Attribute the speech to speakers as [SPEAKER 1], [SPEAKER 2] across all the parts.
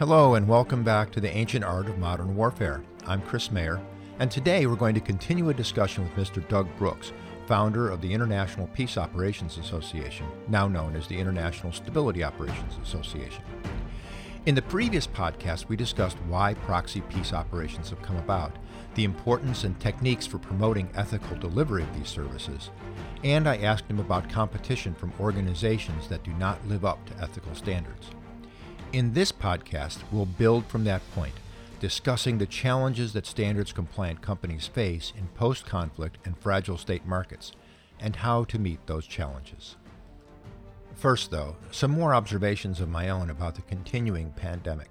[SPEAKER 1] Hello, and welcome back to the Ancient Art of Modern Warfare. I'm Chris Mayer, and today we're going to continue a discussion with Mr. Doug Brooks, founder of the International Peace Operations Association, now known as the International Stability Operations Association. In the previous podcast, we discussed why proxy peace operations have come about, the importance and techniques for promoting ethical delivery of these services, and I asked him about competition from organizations that do not live up to ethical standards. In this podcast, we'll build from that point, discussing the challenges that standards compliant companies face in post conflict and fragile state markets, and how to meet those challenges. First, though, some more observations of my own about the continuing pandemic.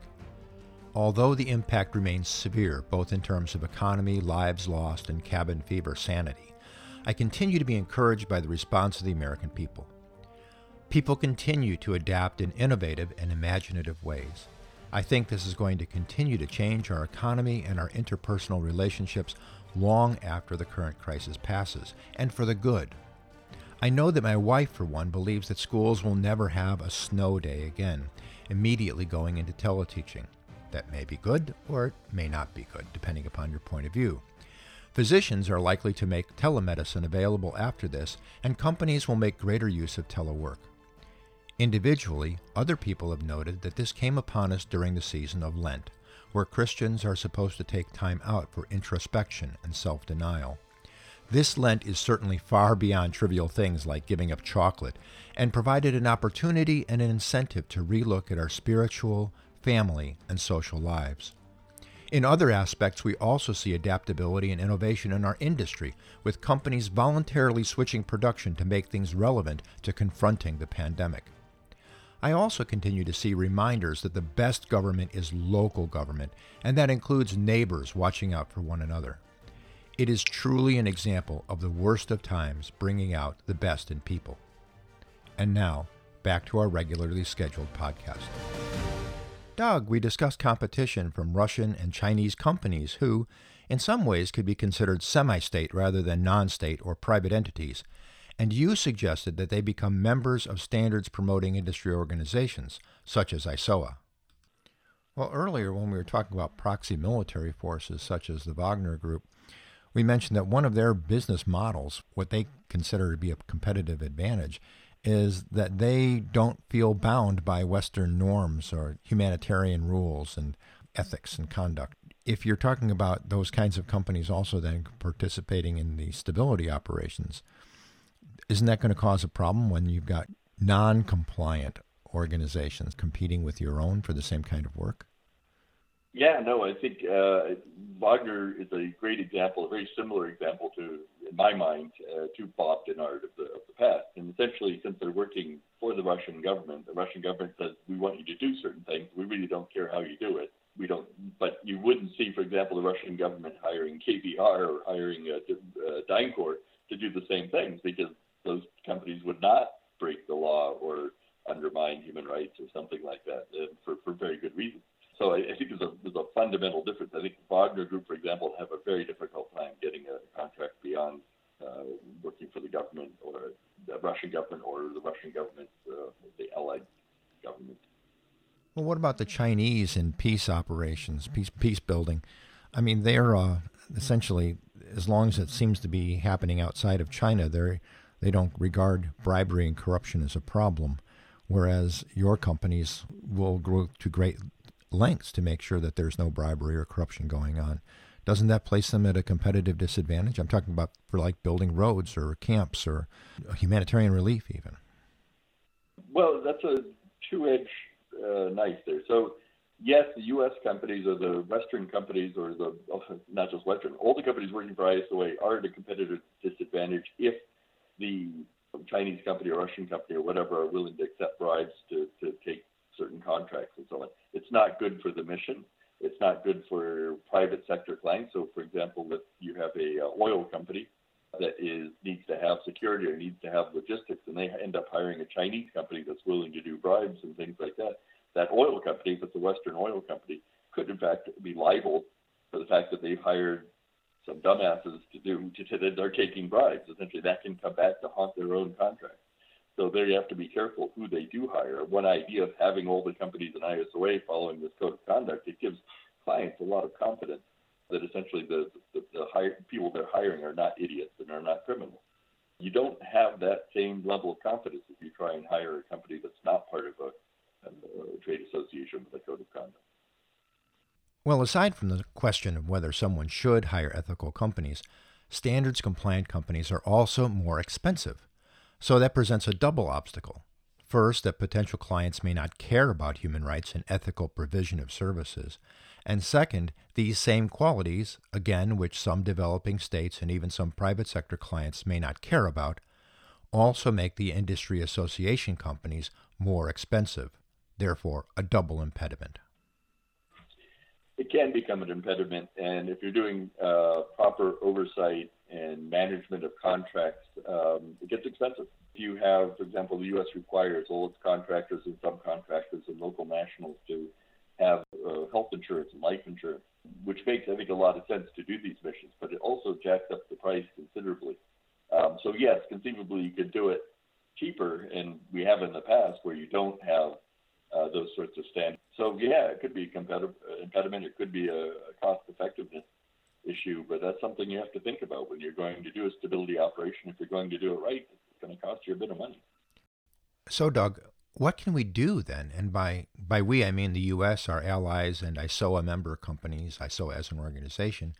[SPEAKER 1] Although the impact remains severe, both in terms of economy, lives lost, and cabin fever sanity, I continue to be encouraged by the response of the American people. People continue to adapt in innovative and imaginative ways. I think this is going to continue to change our economy and our interpersonal relationships long after the current crisis passes, and for the good. I know that my wife, for one, believes that schools will never have a snow day again, immediately going into teleteaching. That may be good or it may not be good, depending upon your point of view. Physicians are likely to make telemedicine available after this, and companies will make greater use of telework. Individually, other people have noted that this came upon us during the season of Lent, where Christians are supposed to take time out for introspection and self denial. This Lent is certainly far beyond trivial things like giving up chocolate, and provided an opportunity and an incentive to relook at our spiritual, family, and social lives. In other aspects, we also see adaptability and innovation in our industry, with companies voluntarily switching production to make things relevant to confronting the pandemic. I also continue to see reminders that the best government is local government, and that includes neighbors watching out for one another. It is truly an example of the worst of times bringing out the best in people. And now, back to our regularly scheduled podcast. Doug, we discussed competition from Russian and Chinese companies who, in some ways, could be considered semi state rather than non state or private entities, and you suggested that they become members of standards promoting industry organizations, such as ISOA. Well, earlier when we were talking about proxy military forces, such as the Wagner Group, we mentioned that one of their business models, what they consider to be a competitive advantage, is that they don't feel bound by Western norms or humanitarian rules and ethics and conduct. If you're talking about those kinds of companies also then participating in the stability operations, isn't that going to cause a problem when you've got non compliant organizations competing with your own for the same kind of work?
[SPEAKER 2] Yeah, no, I think uh, Wagner is a great example, a very similar example to, in my mind, uh, to Bob Denard of the, of the past. And essentially, since they're working for the Russian government, the Russian government says, we want you to do certain things. We really don't care how you do it. We don't, but you wouldn't see, for example, the Russian government hiring KBR or hiring uh, uh, DynCorp to do the same things because would not break the law or undermine human rights or something like that uh, for, for very good reasons. So I, I think there's a, there's a fundamental difference. I think Wagner Group, for example, have a very difficult time getting a contract beyond uh, working for the government or the Russian government or the Russian government, uh, the allied government.
[SPEAKER 1] Well, what about the Chinese in peace operations, peace peace building? I mean, they're uh, essentially, as long as it seems to be happening outside of China, they're they don't regard bribery and corruption as a problem, whereas your companies will go to great lengths to make sure that there's no bribery or corruption going on. Doesn't that place them at a competitive disadvantage? I'm talking about for like building roads or camps or humanitarian relief, even.
[SPEAKER 2] Well, that's a two-edged uh, knife there. So, yes, the U.S. companies or the Western companies or the not just Western, all the companies working for ISOA are at a competitive disadvantage if the Chinese company or Russian company or whatever are willing to accept bribes to, to take certain contracts and so on. It's not good for the mission. It's not good for private sector clients. So, for example, if you have a uh, oil company that is needs to have security or needs to have logistics, and they end up hiring a Chinese company that's willing to do bribes and things like that, that oil company, if it's a Western oil company, could in fact be liable for the fact that they've hired some dumbasses to do to, they're taking bribes. Essentially, that can come back to haunt their own contract. So there you have to be careful who they do hire. One idea of having all the companies in ISOA following this code of conduct, it gives clients a lot of confidence that essentially the, the, the hire, people they're hiring are not idiots and are not criminals. You don't have that same level of confidence if you try and hire a company that's not part of a, a, a trade association with a code of conduct.
[SPEAKER 1] Well, aside from the question of whether someone should hire ethical companies, standards compliant companies are also more expensive. So that presents a double obstacle. First, that potential clients may not care about human rights and ethical provision of services. And second, these same qualities, again, which some developing states and even some private sector clients may not care about, also make the industry association companies more expensive, therefore, a double impediment.
[SPEAKER 2] Can become an impediment, and if you're doing uh, proper oversight and management of contracts, um, it gets expensive. If You have, for example, the U.S. requires all its contractors and subcontractors and local nationals to have uh, health insurance and life insurance, which makes, I think, a lot of sense to do these missions, but it also jacks up the price considerably. Um, so, yes, conceivably you could do it cheaper, and we have in the past where you don't have uh, those sorts of standards. So, yeah, it could be competitive impediment, it could be a, a cost effectiveness issue, but that's something you have to think about when you're going to do a stability operation. If you're going to do it right, it's going to cost you a bit of money.
[SPEAKER 1] So, Doug, what can we do then? And by by we, I mean the U.S., our allies, and ISOA member companies, ISOA as an organization.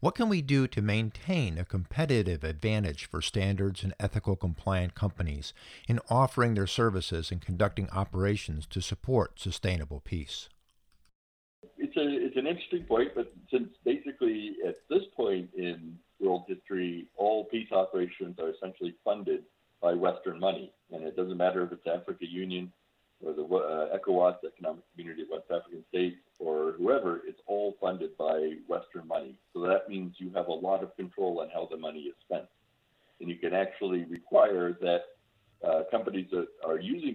[SPEAKER 1] What can we do to maintain a competitive advantage for standards and ethical compliant companies in offering their services and conducting operations to support sustainable peace?
[SPEAKER 2] It's a it's an interesting point, but since basically at this point in world history, all peace operations are essentially funded by Western money, and it doesn't matter if it's Africa Union or the uh, ECOWAS, Economic Community of West African States, or whoever. It's all funded by Western money. So that means you have a lot of control on how the money is spent, and you can actually require that uh, companies that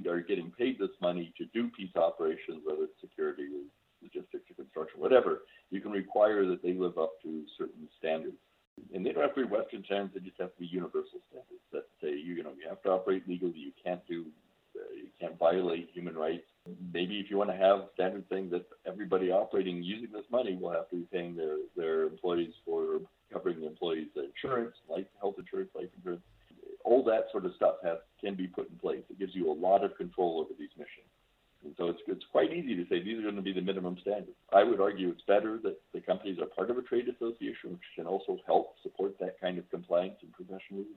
[SPEAKER 2] are getting paid this money to do peace operations, whether it's security or logistics or construction, whatever, you can require that they live up to certain standards. And they don't have to be Western standards; they just have to be universal standards that say you, know you have to operate legally. You can't do, uh, you can't violate human rights. Maybe if you want to have standards saying that everybody operating using this money will have to be paying their their employees for covering the employees' insurance, life, health insurance, life insurance. All that sort of stuff has can be put in place. Of control over these missions. And so it's, it's quite easy to say these are going to be the minimum standards. I would argue it's better that the companies are part of a trade association, which can also help support that kind of compliance and professionalism.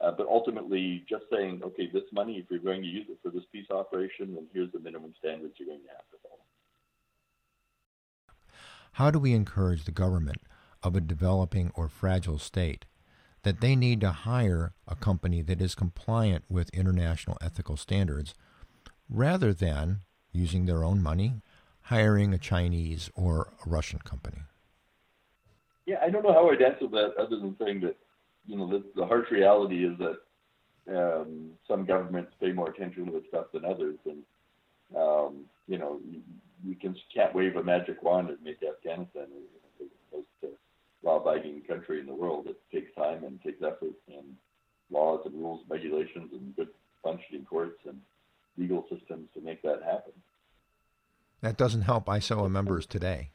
[SPEAKER 2] Uh, but ultimately, just saying, okay, this money, if you're going to use it for this peace operation, then here's the minimum standards you're going to have to follow.
[SPEAKER 1] How do we encourage the government of a developing or fragile state that they need to hire a company that is compliant with international ethical standards rather than using their own money, hiring a Chinese or a Russian company?
[SPEAKER 2] Yeah, I don't know how I'd answer that other than saying that, you know, the, the harsh reality is that um, some governments pay more attention to this stuff than others. And, um, you know, we can, can't wave a magic wand and make Afghanistan law-abiding country in the world. It takes time and takes effort and laws and rules and regulations and good functioning courts and legal systems to make that happen.
[SPEAKER 1] That doesn't help ISOA members today.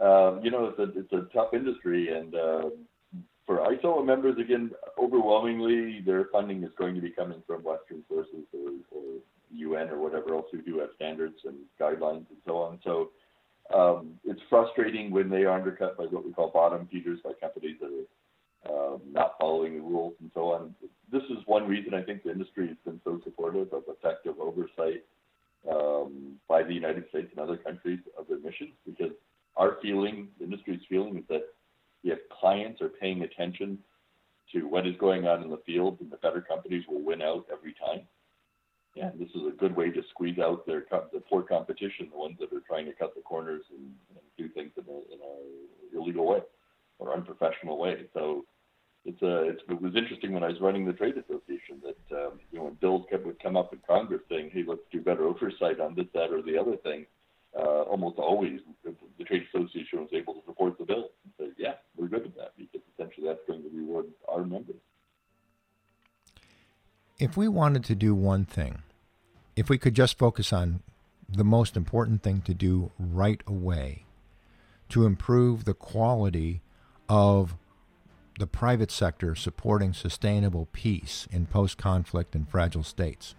[SPEAKER 2] Um, you know, it's a, it's a tough industry, and uh, for ISOA members, again, overwhelmingly, their funding is going to be coming from Western sources or, or UN or whatever else who do have standards and guidelines and so on. So um, it's frustrating when they are undercut by what we call bottom feeders, by companies that are um, not following the rules and so on. This is one reason I think the industry has been so supportive of effective oversight um, by the United States and other countries of their missions because our feeling, the industry's feeling, is that if clients are paying attention to what is going on in the field, then the better companies will win out every time. And this is a good way to squeeze out their the poor competition, the ones that are trying to cut the corners and, and do things in an in a illegal way or unprofessional way. So it's a it's, it was interesting when I was running the trade association that um, you know when bills kept, would come up in Congress saying, "Hey, let's do better oversight on this, that, or the other thing." Uh, almost always, the, the trade association was able to support the bill and say, "Yeah, we're good with that," because essentially that's going to reward our members.
[SPEAKER 1] If we wanted to do one thing, if we could just focus on the most important thing to do right away to improve the quality of the private sector supporting sustainable peace in post conflict and fragile states,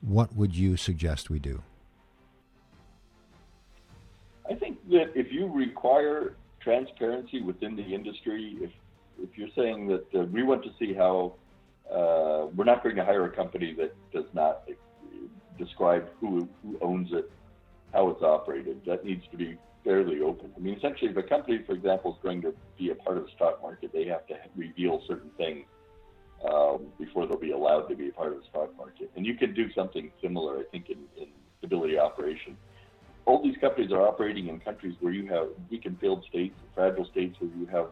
[SPEAKER 1] what would you suggest we do?
[SPEAKER 2] I think that if you require transparency within the industry, if if you're saying that uh, we want to see how uh, we're not going to hire a company that does not describe who, who owns it, how it's operated. That needs to be fairly open. I mean, essentially, if a company, for example, is going to be a part of the stock market, they have to reveal certain things um, before they'll be allowed to be a part of the stock market. And you can do something similar, I think, in, in stability operation. All these companies are operating in countries where you have weak and failed states, fragile states where you have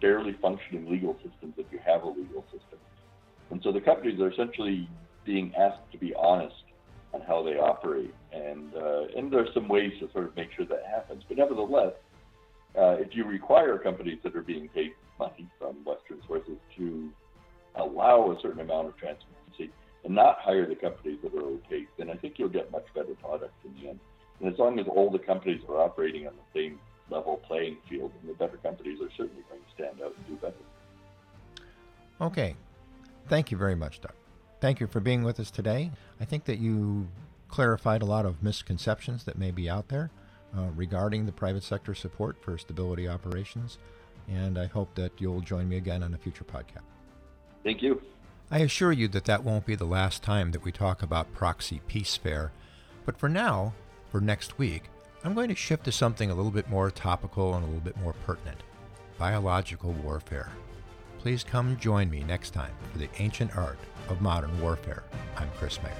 [SPEAKER 2] barely functioning legal systems if you have a legal system. And so the companies are essentially being asked to be honest on how they operate. And, uh, and there are some ways to sort of make sure that happens. But nevertheless, uh, if you require companies that are being paid money from Western sources to allow a certain amount of transparency and not hire the companies that are opaque, then I think you'll get much better products in the end. And as long as all the companies are operating on the same level playing field, then the better companies are certainly going to stand out and do better.
[SPEAKER 1] Okay. Thank you very much, Doug. Thank you for being with us today. I think that you clarified a lot of misconceptions that may be out there uh, regarding the private sector support for stability operations, and I hope that you'll join me again on a future podcast.
[SPEAKER 2] Thank you.
[SPEAKER 1] I assure you that that won't be the last time that we talk about Proxy Peace Fair, but for now, for next week, I'm going to shift to something a little bit more topical and a little bit more pertinent biological warfare. Please come join me next time for the ancient art of modern warfare. I'm Chris Mayer.